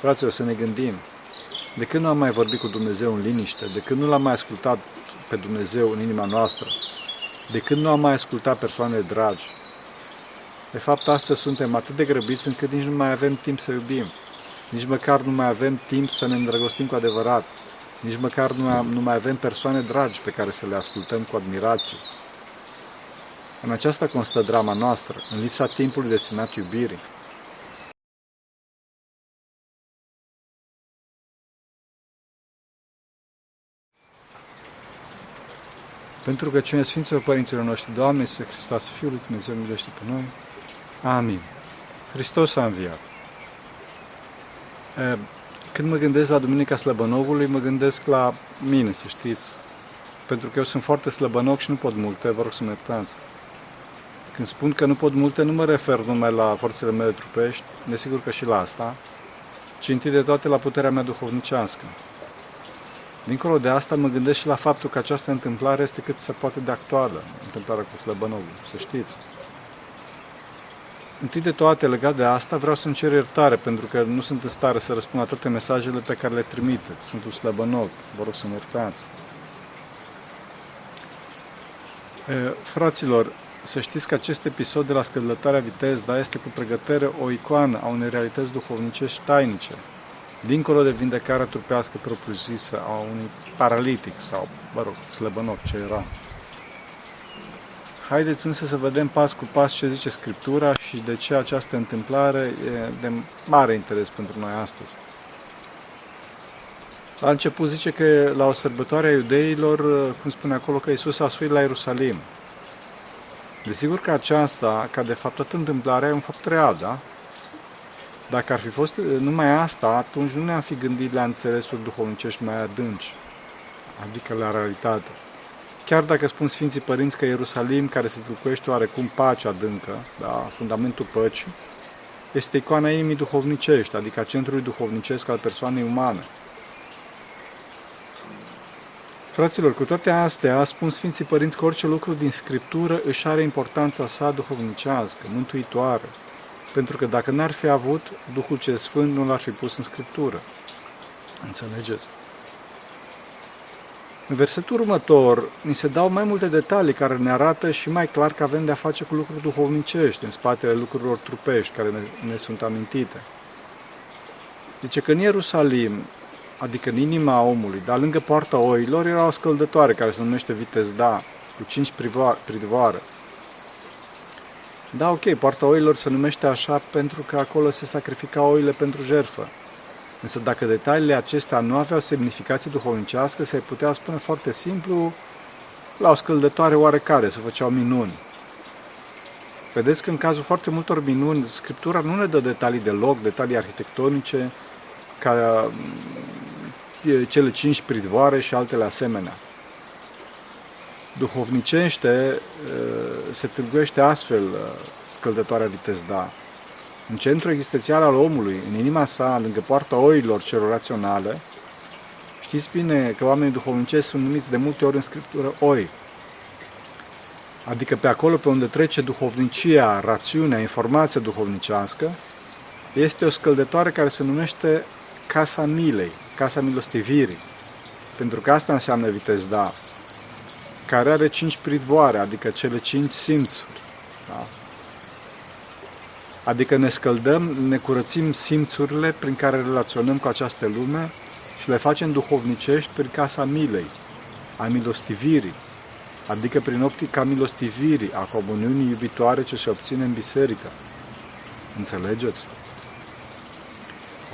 Fraților, să ne gândim. De când nu am mai vorbit cu Dumnezeu în liniște, de când nu l-am mai ascultat pe Dumnezeu în inima noastră, de când nu am mai ascultat persoane dragi, de fapt, astăzi suntem atât de grăbiți încât nici nu mai avem timp să iubim. Nici măcar nu mai avem timp să ne îndrăgostim cu adevărat. Nici măcar nu mai, nu mai avem persoane dragi pe care să le ascultăm cu admirație. În aceasta constă drama noastră, în lipsa timpului destinat iubirii. Pentru că cine Sfinților Părinților noștri, Doamne, să Hristos, Fiul lui Dumnezeu, miluiește pe noi. Amin. Hristos a înviat. Când mă gândesc la Duminica Slăbănovului, mă gândesc la mine, să știți. Pentru că eu sunt foarte slăbănoc și nu pot multe, vă rog să mă iertați. Când spun că nu pot multe, nu mă refer numai la forțele mele trupești, desigur că și la asta, ci întâi de toate la puterea mea duhovnicească. Dincolo de asta, mă gândesc și la faptul că această întâmplare este cât se poate de actuală, întâmplarea cu Slăbănovul, să știți. Întâi de toate, legat de asta, vreau să-mi cer iertare, pentru că nu sunt în stare să răspund la toate mesajele pe care le trimiteți. Sunt un slăbănoc, vă rog să mă iertați. Fraților, să știți că acest episod de la Scăldătoarea Vitezda este cu pregătere o icoană a unei realități duhovnicești tainice, dincolo de vindecarea trupească propriu-zisă a unui paralitic sau, mă rog, slăbănoc ce era. Haideți însă să vedem pas cu pas ce zice Scriptura și de ce această întâmplare e de mare interes pentru noi astăzi. La început zice că la o sărbătoare a iudeilor, cum spune acolo, că Iisus a suit la Ierusalim. Desigur că aceasta, ca de fapt toată întâmplarea, e un fapt real, da? Dacă ar fi fost numai asta, atunci nu ne-am fi gândit la înțelesuri duhovnicești mai adânci, adică la realitate. Chiar dacă spun Sfinții Părinți că Ierusalim, care se trucuiește oarecum pace adâncă, da, fundamentul păcii, este icoana inimii duhovnicești, adică a centrului duhovnicesc al persoanei umane. Fraților, cu toate astea, spun Sfinții Părinți că orice lucru din Scriptură își are importanța sa duhovnicească, mântuitoare, pentru că dacă n-ar fi avut, Duhul cel Sfânt nu l-ar fi pus în Scriptură. Înțelegeți? În versetul următor, ni se dau mai multe detalii care ne arată și mai clar că avem de-a face cu lucruri duhovnicești în spatele lucrurilor trupești care ne, ne sunt amintite. Zice că în Ierusalim, adică în inima omului, dar lângă poarta oilor, era o scăldătoare care se numește Vitezda, cu cinci privoare. Da, ok, poarta oilor se numește așa pentru că acolo se sacrifica oile pentru jertfă. Însă dacă detaliile acestea nu aveau semnificație duhovnicească, se putea spune foarte simplu, la o scăldătoare oarecare, se făceau minuni. Vedeți că în cazul foarte multor minuni, Scriptura nu ne dă detalii de loc, detalii arhitectonice, ca mm, cele cinci pridvoare și altele asemenea. Duhovnicește se târguiește astfel scăldătoarea vitezda în centru existențial al omului, în inima sa, lângă poarta oilor celor raționale, știți bine că oamenii duhovnicești sunt numiți de multe ori în Scriptură oi. Adică pe acolo pe unde trece duhovnicia, rațiunea, informația duhovnicească, este o scăldătoare care se numește Casa Milei, Casa Milostivirii. Pentru că asta înseamnă vitezda, care are cinci pridvoare, adică cele cinci simțuri. Da? Adică ne scăldăm, ne curățim simțurile prin care relaționăm cu această lume și le facem duhovnicești prin casa milei, a milostivirii, adică prin optica milostivirii, a comuniunii iubitoare ce se obține în biserică. Înțelegeți?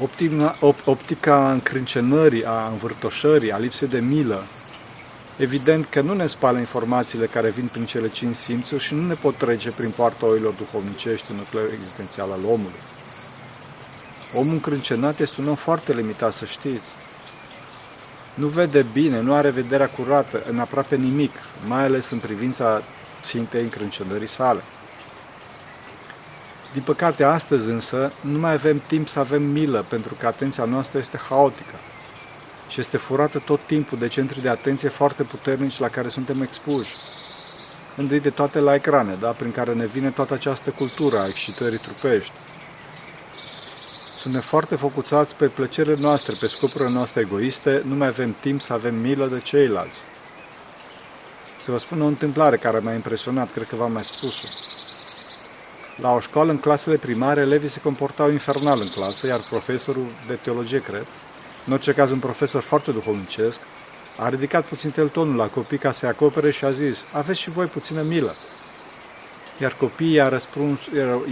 Optica, optica încrâncenării, a învârtoșării, a lipsei de milă, Evident că nu ne spală informațiile care vin prin cele cinci simțuri și nu ne pot trece prin poarta oilor duhovnicești în nucleul existențial al omului. Omul încrâncenat este un om foarte limitat, să știți. Nu vede bine, nu are vederea curată în aproape nimic, mai ales în privința țintei încrâncenării sale. Din păcate, astăzi însă, nu mai avem timp să avem milă, pentru că atenția noastră este haotică și este furată tot timpul de centri de atenție foarte puternici la care suntem expuși. Întâi de toate la ecrane, da? prin care ne vine toată această cultură a excitării trupești. suntem foarte focusați pe plăcerile noastre, pe scopurile noastre egoiste, nu mai avem timp să avem milă de ceilalți. Să vă spun o întâmplare care m-a impresionat, cred că v-am mai spus-o. La o școală, în clasele primare, elevii se comportau infernal în clasă, iar profesorul de teologie, cred, în orice caz un profesor foarte duhovnicesc, a ridicat puțin tonul la copii ca să-i acopere și a zis, aveți și voi puțină milă. Iar copiii i-au răspuns,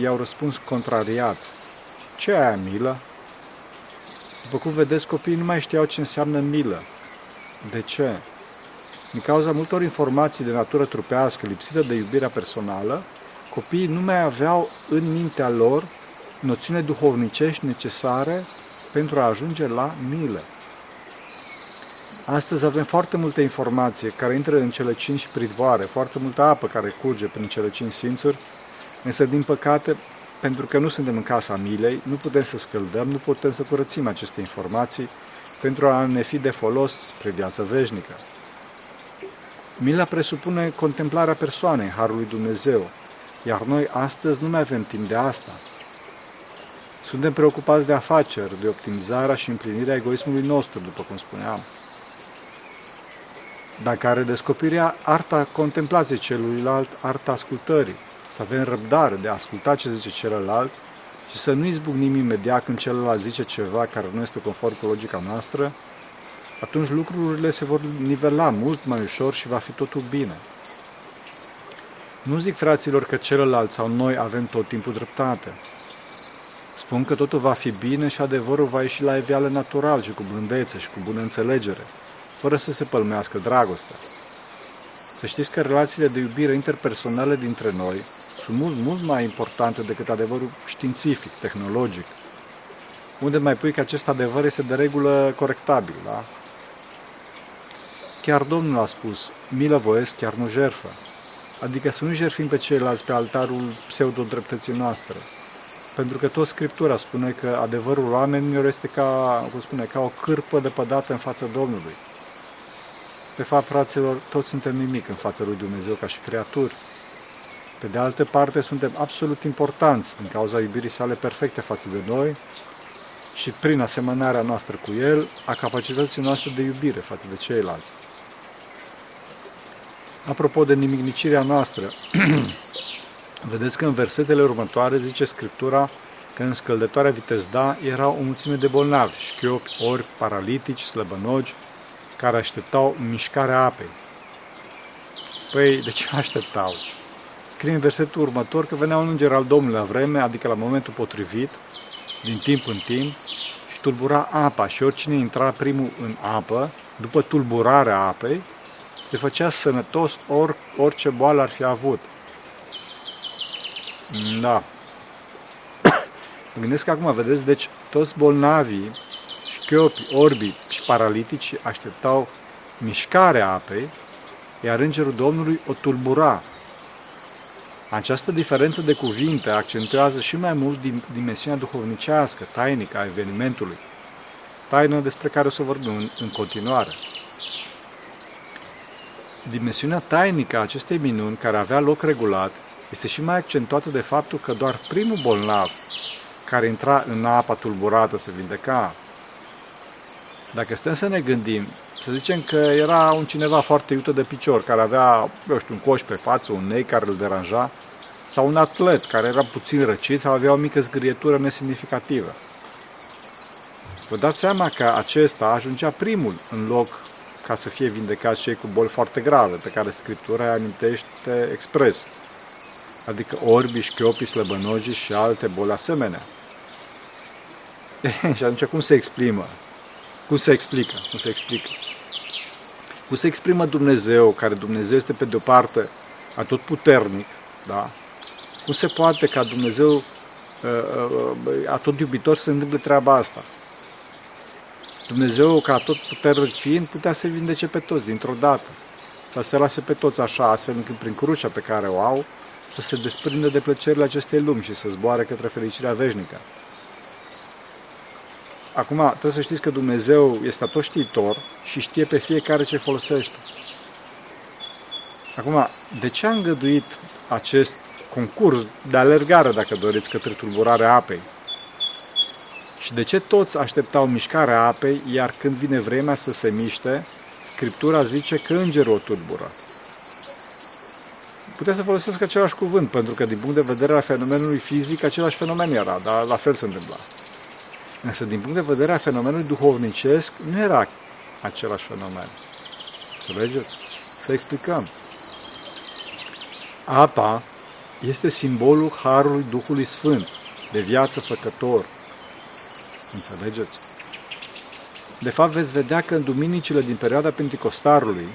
i-au răspuns contrariați. Ce e aia milă? După cum vedeți, copiii nu mai știau ce înseamnă milă. De ce? Din cauza multor informații de natură trupească, lipsită de iubirea personală, copiii nu mai aveau în mintea lor noțiune duhovnicești necesare pentru a ajunge la milă. Astăzi avem foarte multe informații care intră în cele cinci pridvoare, foarte multă apă care curge prin cele cinci simțuri, însă, din păcate, pentru că nu suntem în casa milei, nu putem să scăldăm, nu putem să curățim aceste informații pentru a ne fi de folos spre viața veșnică. Mila presupune contemplarea persoanei, Harului Dumnezeu, iar noi astăzi nu mai avem timp de asta. Suntem preocupați de afaceri, de optimizarea și împlinirea egoismului nostru, după cum spuneam. Dacă are descoperirea arta contemplației celuilalt, arta ascultării, să avem răbdare de a asculta ce zice celălalt și să nu izbucnim imediat când celălalt zice ceva care nu este conform cu logica noastră, atunci lucrurile se vor nivela mult mai ușor și va fi totul bine. Nu zic fraților că celălalt sau noi avem tot timpul dreptate. Spun că totul va fi bine și adevărul va ieși la evială natural și cu blândețe și cu bună înțelegere, fără să se pălmească dragostea. Să știți că relațiile de iubire interpersonale dintre noi sunt mult, mult mai importante decât adevărul științific, tehnologic, unde mai pui că acest adevăr este de regulă corectabil, da? Chiar Domnul a spus, milă voiesc, chiar nu jerfă. Adică să nu jerfim pe ceilalți pe altarul pseudo-dreptății noastre. Pentru că tot Scriptura spune că adevărul oamenilor este ca, cum spune, ca o cârpă de pădată în fața Domnului. De fapt, fraților, toți suntem nimic în fața lui Dumnezeu ca și creaturi. Pe de altă parte, suntem absolut importanți din cauza iubirii sale perfecte față de noi și prin asemănarea noastră cu El, a capacității noastre de iubire față de ceilalți. Apropo de nimicnicirea noastră, vedeți că în versetele următoare zice Scriptura că în scăldătoarea Vitezda erau o mulțime de bolnavi, șchiopi, ori, paralitici, slăbănogi, care așteptau mișcarea apei. Păi, de ce așteptau? Scrie în versetul următor că venea un înger al Domnului la vreme, adică la momentul potrivit, din timp în timp, și tulbura apa și oricine intra primul în apă, după tulburarea apei, se făcea sănătos or, orice boală ar fi avut. Da. Mă gândesc că acum, vedeți, deci toți bolnavii, șchiopi, orbi și paralitici așteptau mișcarea apei, iar Îngerul Domnului o tulbura. Această diferență de cuvinte accentuează și mai mult dimensiunea duhovnicească, tainică a evenimentului, taină despre care o să vorbim în, în continuare. Dimensiunea tainică a acestei minuni, care avea loc regulat, este și mai accentuată de faptul că doar primul bolnav care intra în apa tulburată se vindeca. Dacă stăm să ne gândim, să zicem că era un cineva foarte iută de picior, care avea, eu știu, un coș pe față, un nei care îl deranja, sau un atlet care era puțin răcit sau avea o mică zgârietură nesemnificativă. Vă dați seama că acesta ajungea primul în loc ca să fie vindecați cei cu boli foarte grave, pe care Scriptura îi amintește expres, adică orbi, șchiopii, slăbănogii și alte boli asemenea. și atunci cum se exprimă? Cum se explică? Cum se explică? Cum se exprimă Dumnezeu, care Dumnezeu este pe de-o parte atot puternic, da? Cum se poate ca Dumnezeu uh, uh, uh, atot iubitor să întâmple treaba asta? Dumnezeu, ca tot puternic fiind, putea să vindece pe toți dintr-o dată. Sau să lase pe toți așa, astfel încât prin crucea pe care o au, să se desprindă de plăcerile acestei lumi și să zboare către fericirea veșnică. Acum, trebuie să știți că Dumnezeu este tot știitor și știe pe fiecare ce folosește. Acum, de ce a îngăduit acest concurs de alergare, dacă doriți, către tulburarea apei? Și Și de ce toți așteptau mișcarea apei, iar când vine vremea să se miște, Scriptura zice că îngerul o tulbură. Putea să folosesc același cuvânt, pentru că din punct de vedere al fenomenului fizic, același fenomen era, dar la fel se întâmpla. Însă din punct de vedere al fenomenului duhovnicesc, nu era același fenomen. Înțelegeți? Să explicăm. Apa este simbolul Harului Duhului Sfânt, de viață făcător. Înțelegeți? De fapt, veți vedea că în duminicile din perioada Pentecostarului,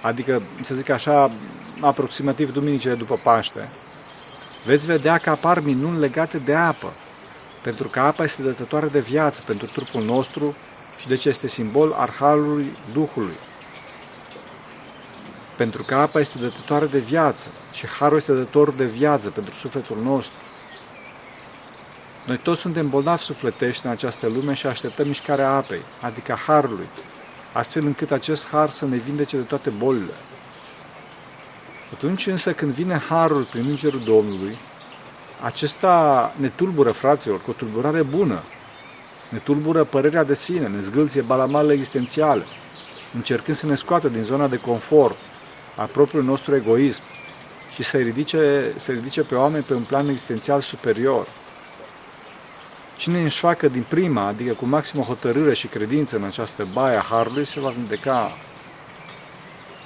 adică, să zic așa, aproximativ duminicile după Paște, veți vedea că apar minuni legate de apă, pentru că apa este dătătoare de viață pentru trupul nostru și deci este simbol al Harului Duhului. Pentru că apa este dătătoare de viață și harul este dătător de viață pentru sufletul nostru. Noi toți suntem bolnavi sufletești în această lume și așteptăm mișcarea apei, adică harului, astfel încât acest har să ne vindece de toate bolile. Atunci însă când vine harul prin Îngerul Domnului, acesta ne tulbură, fraților, cu o tulburare bună. Ne tulbură părerea de sine, ne zgâlție balamalele existențiale, încercând să ne scoată din zona de confort, a propriului nostru egoism și să ridice, să ridice pe oameni pe un plan existențial superior. Cine își facă din prima, adică cu maximă hotărâre și credință în această baie a Harului, se va vindeca.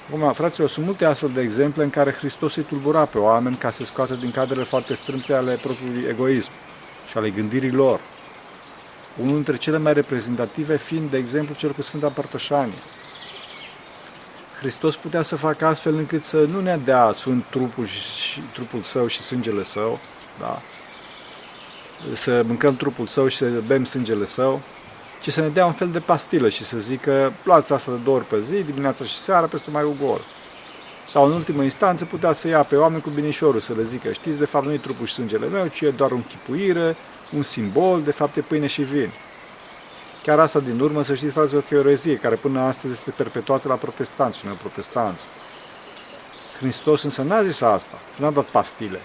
Acum, fraților, sunt multe astfel de exemple în care Hristos îi tulbura pe oameni ca să scoată din cadrele foarte strâmte ale propriului egoism și ale gândirii lor. Unul dintre cele mai reprezentative fiind, de exemplu, cel cu Sfânta Părtășanie. Hristos putea să facă astfel încât să nu ne dea sfânt trupul, și, și, trupul său și sângele său, da? Să mâncăm trupul său și să bem sângele său, ci să ne dea un fel de pastilă și să zică luați asta de două ori pe zi, dimineața și seara, peste mai ugor. Sau în ultimă instanță putea să ia pe oameni cu binișorul să le zică știți, de fapt nu e trupul și sângele meu, ci e doar un chipuire, un simbol, de fapt e pâine și vin. Chiar asta din urmă, să știți, fraților, că e o erezie care până astăzi este perpetuată la protestanți și protestanți. Hristos însă n-a zis asta, nu a dat pastile.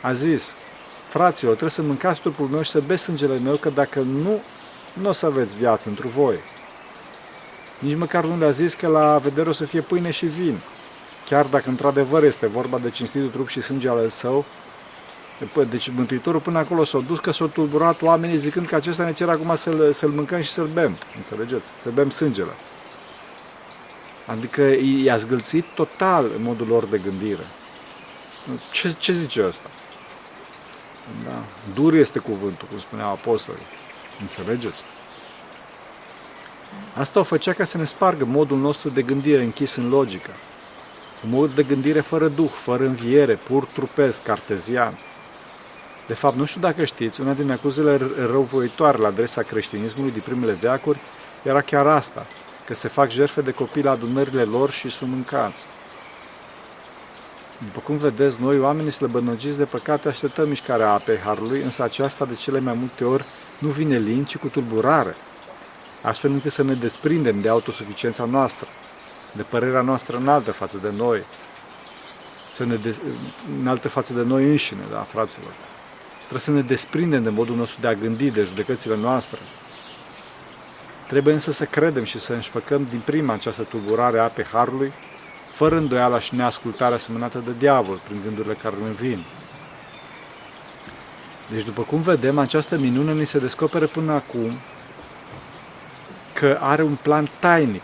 A zis, fraților, trebuie să mâncați trupul meu și să beți sângele meu, că dacă nu, nu o să aveți viață într voi. Nici măcar nu le-a zis că la vedere o să fie pâine și vin. Chiar dacă într-adevăr este vorba de cinstitul trup și sânge ale său, deci Mântuitorul până acolo s-a dus că s-au tulburat oamenii zicând că acesta ne cere acum să-l, să-l mâncăm și să-l bem. Înțelegeți? Să bem sângele. Adică i-a zgâlțit total în modul lor de gândire. Ce, ce zice asta? Da. Dur este cuvântul, cum spuneau apostolii. Înțelegeți? Asta o făcea ca să ne spargă modul nostru de gândire închis în logică. Un mod de gândire fără duh, fără înviere, pur trupesc, cartezian. De fapt, nu știu dacă știți, una din acuzele răuvoitoare la adresa creștinismului din primele veacuri era chiar asta, că se fac jertfe de copii la adunările lor și sunt mâncați. După cum vedeți, noi, oamenii slăbănogiți de păcate, așteptăm mișcarea apei Harului, însă aceasta de cele mai multe ori nu vine lin, ci cu tulburare, astfel încât să ne desprindem de autosuficiența noastră, de părerea noastră înaltă față de noi, să ne de, înaltă față de noi înșine, da, fraților. Trebuie să ne desprindem de modul nostru de a gândi, de judecățile noastre. Trebuie însă să credem și să înșfăcăm din prima această tulburare a apei Harului, fără îndoiala și neascultarea semănată de diavol prin gândurile care ne vin. Deci, după cum vedem, această minune ni se descoperă până acum că are un plan tainic,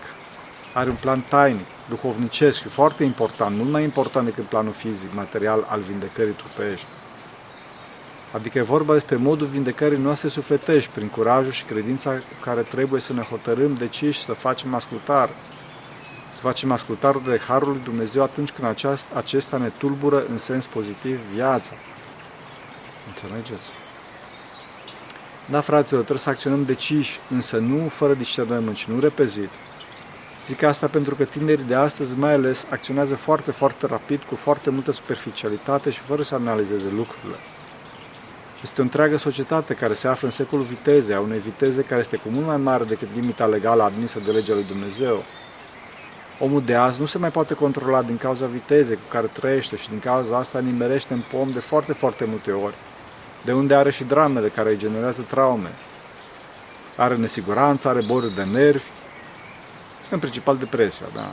are un plan tainic, duhovnicesc, foarte important, mult mai important decât planul fizic, material al vindecării trupești. Adică e vorba despre modul vindecării noastre sufletești, prin curajul și credința cu care trebuie să ne hotărâm deciși să facem ascultare. Să facem ascultare de Harul lui Dumnezeu atunci când acesta ne tulbură în sens pozitiv viața. Înțelegeți? Da, fraților, trebuie să acționăm deciși, însă nu fără discernământ și nu repezit. Zic asta pentru că tinerii de astăzi, mai ales, acționează foarte, foarte rapid, cu foarte multă superficialitate și fără să analizeze lucrurile. Este o întreagă societate care se află în secolul vitezei, a unei viteze care este cu mult mai mare decât limita legală admisă de legea lui Dumnezeu. Omul de azi nu se mai poate controla din cauza vitezei cu care trăiește și din cauza asta nimerește în pom de foarte, foarte multe ori, de unde are și dramele care îi generează traume. are nesiguranță, are boluri de nervi, în principal depresia, da.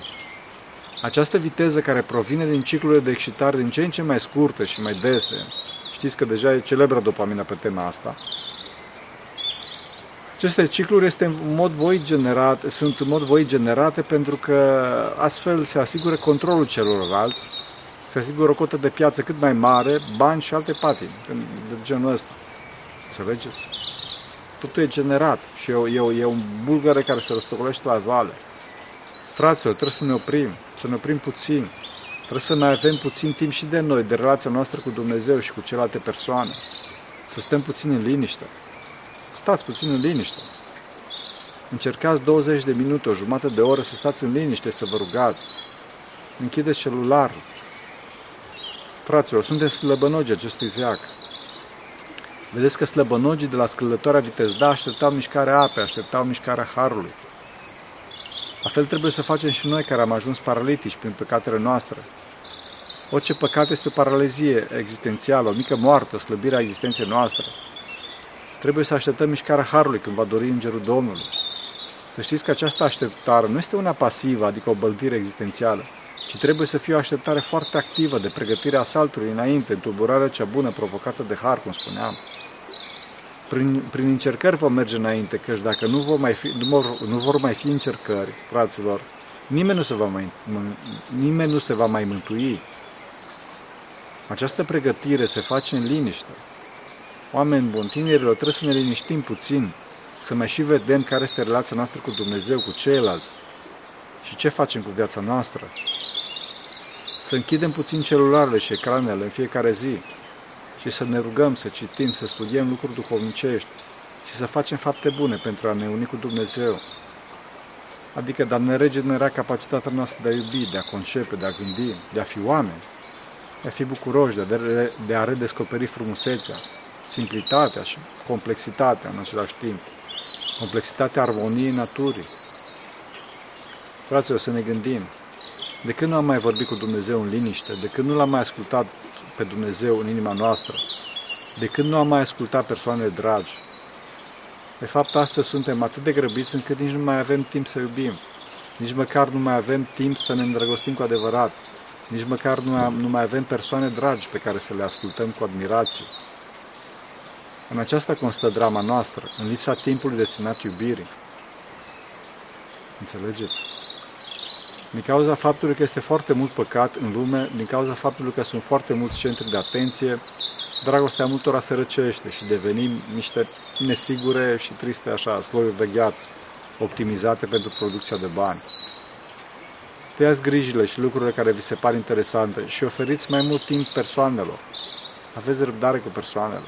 Această viteză care provine din ciclurile de excitare din ce în ce mai scurte și mai dese, știți că deja e celebră dopamina pe tema asta, aceste cicluri este în mod voi generat, sunt în mod voi generate pentru că astfel se asigură controlul celorlalți, se asigură o cotă de piață cât mai mare, bani și alte patini de genul ăsta. Înțelegeți? Totul e generat și e, e, e un bulgăre care se rostogolește la vale. Fraților, trebuie să ne oprim, să ne oprim puțin. Trebuie să mai avem puțin timp și de noi, de relația noastră cu Dumnezeu și cu celelalte persoane. Să stăm puțin în liniște. Stați puțin în liniște. Încercați 20 de minute, o jumătate de oră să stați în liniște, să vă rugați. Închideți celularul. Fraților, suntem slăbănogi acestui veac. Vedeți că slăbănogii de la scăldătoarea vitezda așteptau mișcarea apei, așteptau mișcarea harului. La fel trebuie să facem și noi care am ajuns paralitici prin păcatele noastre. Orice păcat este o paralezie existențială, o mică moartă, o slăbire a existenței noastre. Trebuie să așteptăm mișcarea Harului când va dori Îngerul Domnului. Să știți că această așteptare nu este una pasivă, adică o băltire existențială, ci trebuie să fie o așteptare foarte activă de pregătire a saltului înainte, în tulburarea cea bună provocată de Har, cum spuneam. Prin, prin încercări vom merge înainte, căci dacă nu vor mai fi, nu vor, nu vor mai fi încercări, fraților, nimeni nu se va mai, nimeni nu se va mai mântui. Această pregătire se face în liniște. Oameni buni, tinerilor, trebuie să ne liniștim puțin, să mai și vedem care este relația noastră cu Dumnezeu, cu ceilalți și ce facem cu viața noastră. Să închidem puțin celularele și ecranele în fiecare zi și să ne rugăm, să citim, să studiem lucruri duhovnicești și să facem fapte bune pentru a ne uni cu Dumnezeu. Adică de a ne regenera capacitatea noastră de a iubi, de a concepe, de a gândi, de a fi oameni, de a fi bucuroși, de a redescoperi frumusețea, simplitatea și complexitatea în același timp. Complexitatea armoniei naturii. Fraților, să ne gândim. De când nu am mai vorbit cu Dumnezeu în liniște, de când nu l-am mai ascultat pe Dumnezeu în inima noastră, de când nu am mai ascultat persoane dragi, de fapt, astăzi suntem atât de grăbiți încât nici nu mai avem timp să iubim. Nici măcar nu mai avem timp să ne îndrăgostim cu adevărat. Nici măcar nu, nu mai avem persoane dragi pe care să le ascultăm cu admirație. În aceasta constă drama noastră, în lipsa timpului destinat iubirii. Înțelegeți? Din cauza faptului că este foarte mult păcat în lume, din cauza faptului că sunt foarte mulți centri de atenție, dragostea multora se răcește și devenim niște nesigure și triste așa, sloiuri de gheață, optimizate pentru producția de bani. Tăiați grijile și lucrurile care vi se par interesante și oferiți mai mult timp persoanelor. Aveți răbdare cu persoanele.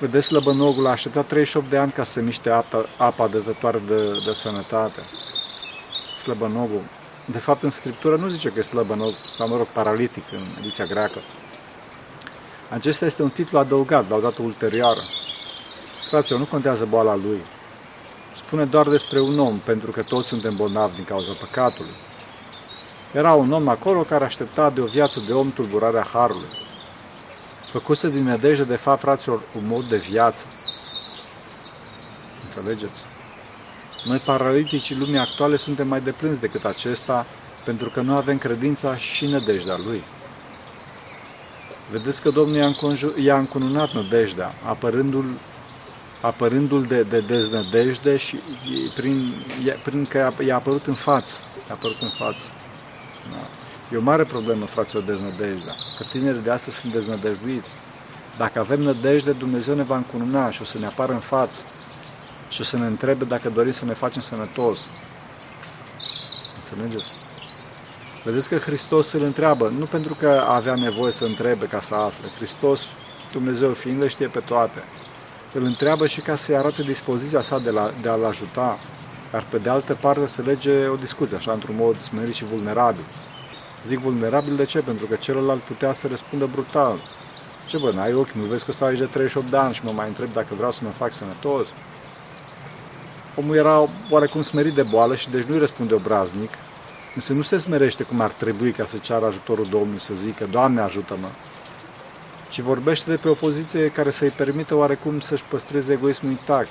Vedeți, Lăbănogul a așteptat 38 de ani ca să miște apa, apa dătătoare de, de sănătate. Slăbănogul. De fapt, în Scriptură nu zice că e slăbănog, sau mă rog, paralitic în ediția greacă. Acesta este un titlu adăugat la o dată ulterioară. Fraților, nu contează boala lui. Spune doar despre un om, pentru că toți suntem bolnavi din cauza păcatului. Era un om acolo care aștepta de o viață de om tulburarea Harului făcuse din nădejde, de fapt, fraților, un mod de viață. Înțelegeți? Noi, paraliticii lumii actuale, suntem mai deplânsi decât acesta, pentru că nu avem credința și nădejdea Lui. Vedeți că Domnul i-a, înconjur, i-a încununat nădejdea, apărându-l, apărându-l de, de deznădejde și prin, prin că i-a apărut în față. I-a apărut în față. Da. E o mare problemă, fraților, deznădejdea. Că tinerii de astăzi sunt deznădejduiți. Dacă avem nădejde, Dumnezeu ne va încununa și o să ne apară în față și o să ne întrebe dacă dorim să ne facem sănătos. Înțelegeți? Vedeți că Hristos îl întreabă, nu pentru că avea nevoie să întrebe ca să afle. Hristos, Dumnezeu fiind, le știe pe toate. Îl întreabă și ca să-i arate dispoziția sa de, la, de a-l ajuta, dar pe de altă parte să lege o discuție, așa, într-un mod smerit și vulnerabil. Zic vulnerabil de ce? Pentru că celălalt putea să răspundă brutal. Ce bă, n-ai ochi, nu vezi că stau aici de 38 de ani și mă mai întreb dacă vreau să mă fac sănătos? Omul era oarecum smerit de boală și deci nu-i răspunde obraznic, însă nu se smerește cum ar trebui ca să ceară ajutorul Domnului să zică, Doamne ajută-mă, ci vorbește de pe o poziție care să-i permită oarecum să-și păstreze egoismul intact,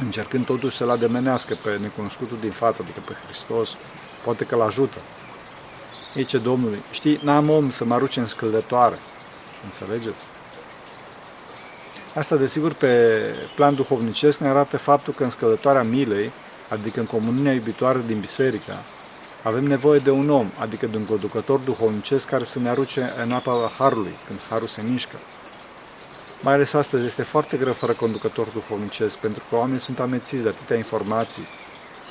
încercând totuși să-l ademenească pe necunoscutul din față, adică pe Hristos, poate că-l ajută. Ei ce Domnului, știi, n-am om să mă arunce în scăldătoare. Înțelegeți? Asta, desigur, pe plan duhovnicesc ne arată faptul că în scăldătoarea milei, adică în comunia iubitoare din biserică, avem nevoie de un om, adică de un conducător duhovnicesc care să ne aruce în apa Harului, când Harul se mișcă. Mai ales astăzi este foarte greu fără conducător duhovnicesc, pentru că oamenii sunt amețiți de atâtea informații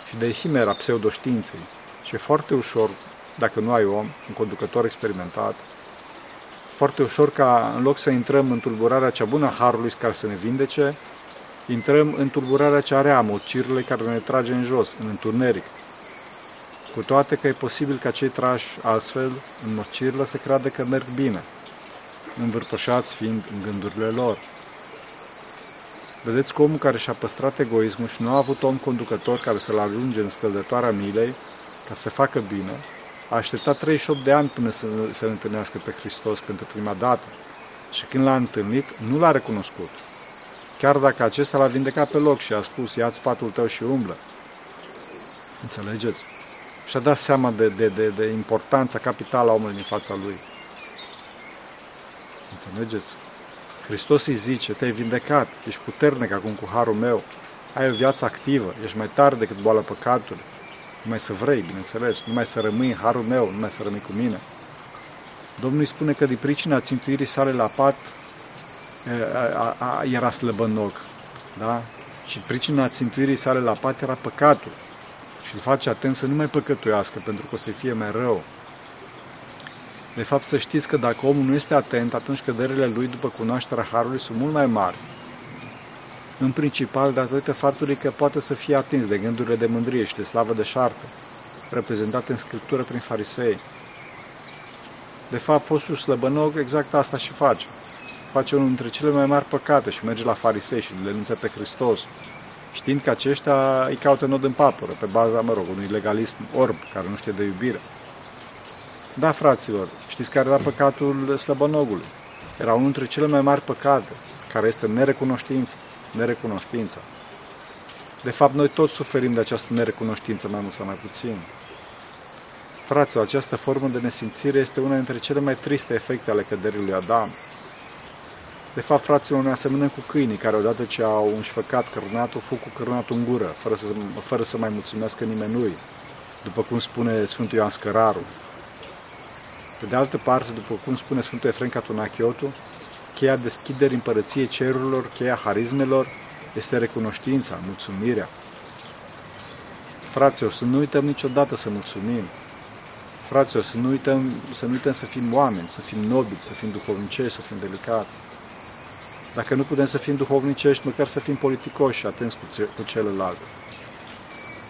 și de himera pseudoștiinței. Și e foarte ușor, dacă nu ai om, un conducător experimentat, foarte ușor ca în loc să intrăm în tulburarea cea bună a Harului care să ne vindece, intrăm în tulburarea cea rea a mocirului care ne trage în jos, în întuneric. Cu toate că e posibil ca cei trași astfel, în mocirlă, să creadă că merg bine, învârtoșați fiind în gândurile lor. Vedeți că omul care și-a păstrat egoismul și nu a avut om conducător care să-l ajunge în scăldătoarea milei, ca să facă bine, a așteptat 38 de ani până să se întâlnească pe Hristos pentru prima dată. Și când l-a întâlnit, nu l-a recunoscut. Chiar dacă acesta l-a vindecat pe loc și a spus, ia-ți patul tău și umblă. Înțelegeți? Și-a dat seama de, de, de, de importanța capitală a omului din fața lui. Înțelegeți? Hristos îi zice, te-ai vindecat, ești puternic acum cu harul meu, ai o viață activă, ești mai tare decât boala păcatului, numai să vrei, bineînțeles, numai să rămâi în harul meu, numai să rămâi cu mine. Domnul îi spune că din pricina țintuirii sale la pat a, a, a, era slăbănoc, da? Și pricina țintuirii sale la pat era păcatul. Și îl face atent să nu mai păcătuiască, pentru că o să fie mai rău. De fapt, să știți că dacă omul nu este atent, atunci căderile lui după cunoașterea Harului sunt mult mai mari. În principal, datorită faptului că poate să fie atins de gândurile de mândrie și de slavă de șartă, reprezentate în scriptură prin farisei. De fapt, fostul slăbănog exact asta și face. Face unul dintre cele mai mari păcate și merge la farisei și le denunță pe Hristos, știind că aceștia îi caută nod în papură, pe baza, mă rog, unui legalism orb, care nu știe de iubire. Da, fraților, știți care era păcatul slăbănogului? Era unul dintre cele mai mari păcate, care este nerecunoștință. Nerecunoștința. De fapt, noi toți suferim de această nerecunoștință, mai mult sau mai puțin. Fraților, această formă de nesimțire este una dintre cele mai triste efecte ale căderii lui Adam. De fapt, fraților, ne asemănăm cu câinii care odată ce au înșfăcat cărnatul, fug cu cărnatul în gură, fără să, fără să mai mulțumească nimănui, după cum spune Sfântul Ioan Scăraru. Pe de altă parte, după cum spune Sfântul Efrem Catunachiotu, cheia deschiderii împărăției cerurilor, cheia harismelor, este recunoștința, mulțumirea. Fraților, să nu uităm niciodată să mulțumim. Fraților, să nu uităm să, nu uităm să fim oameni, să fim nobili, să fim duhovnicești, să fim delicați. Dacă nu putem să fim duhovnicești, măcar să fim politicoși și atenți cu, ce, cu celălalt.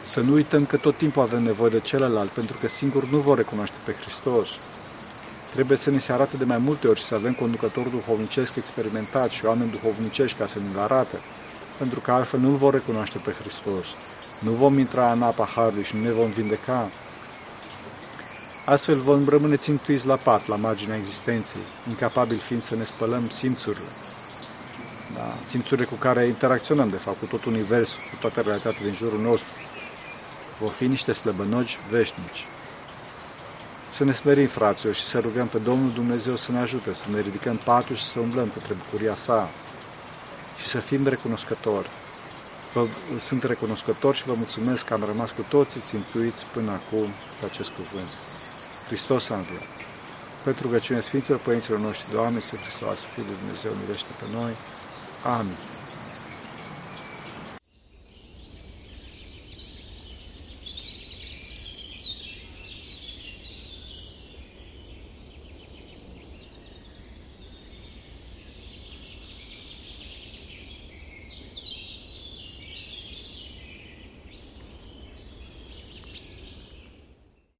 Să nu uităm că tot timpul avem nevoie de celălalt, pentru că singur nu vor recunoaște pe Hristos. Trebuie să ni se arate de mai multe ori și să avem conducători duhovnicesc experimentat și oameni duhovnicești ca să ne-l arate, pentru că altfel nu-L vor recunoaște pe Hristos. Nu vom intra în apa Harului și nu ne vom vindeca. Astfel vom rămâne țintuiți la pat, la marginea existenței, incapabil fiind să ne spălăm simțurile. Da? Simțurile cu care interacționăm, de fapt, cu tot universul, cu toată realitatea din jurul nostru. Vom fi niște slăbănogi veșnici. Să ne smerim, fraților, și să rugăm pe Domnul Dumnezeu să ne ajute, să ne ridicăm patul și să umblăm către bucuria sa și să fim recunoscători. Vă sunt recunoscător și vă mulțumesc că am rămas cu toții țintuiți până acum pe acest cuvânt. Hristos a înviat. Pentru rugăciunea Sfinților Părinților noștri, Doamne, să Hristos, Fiul de Dumnezeu, mirește pe noi. Amin.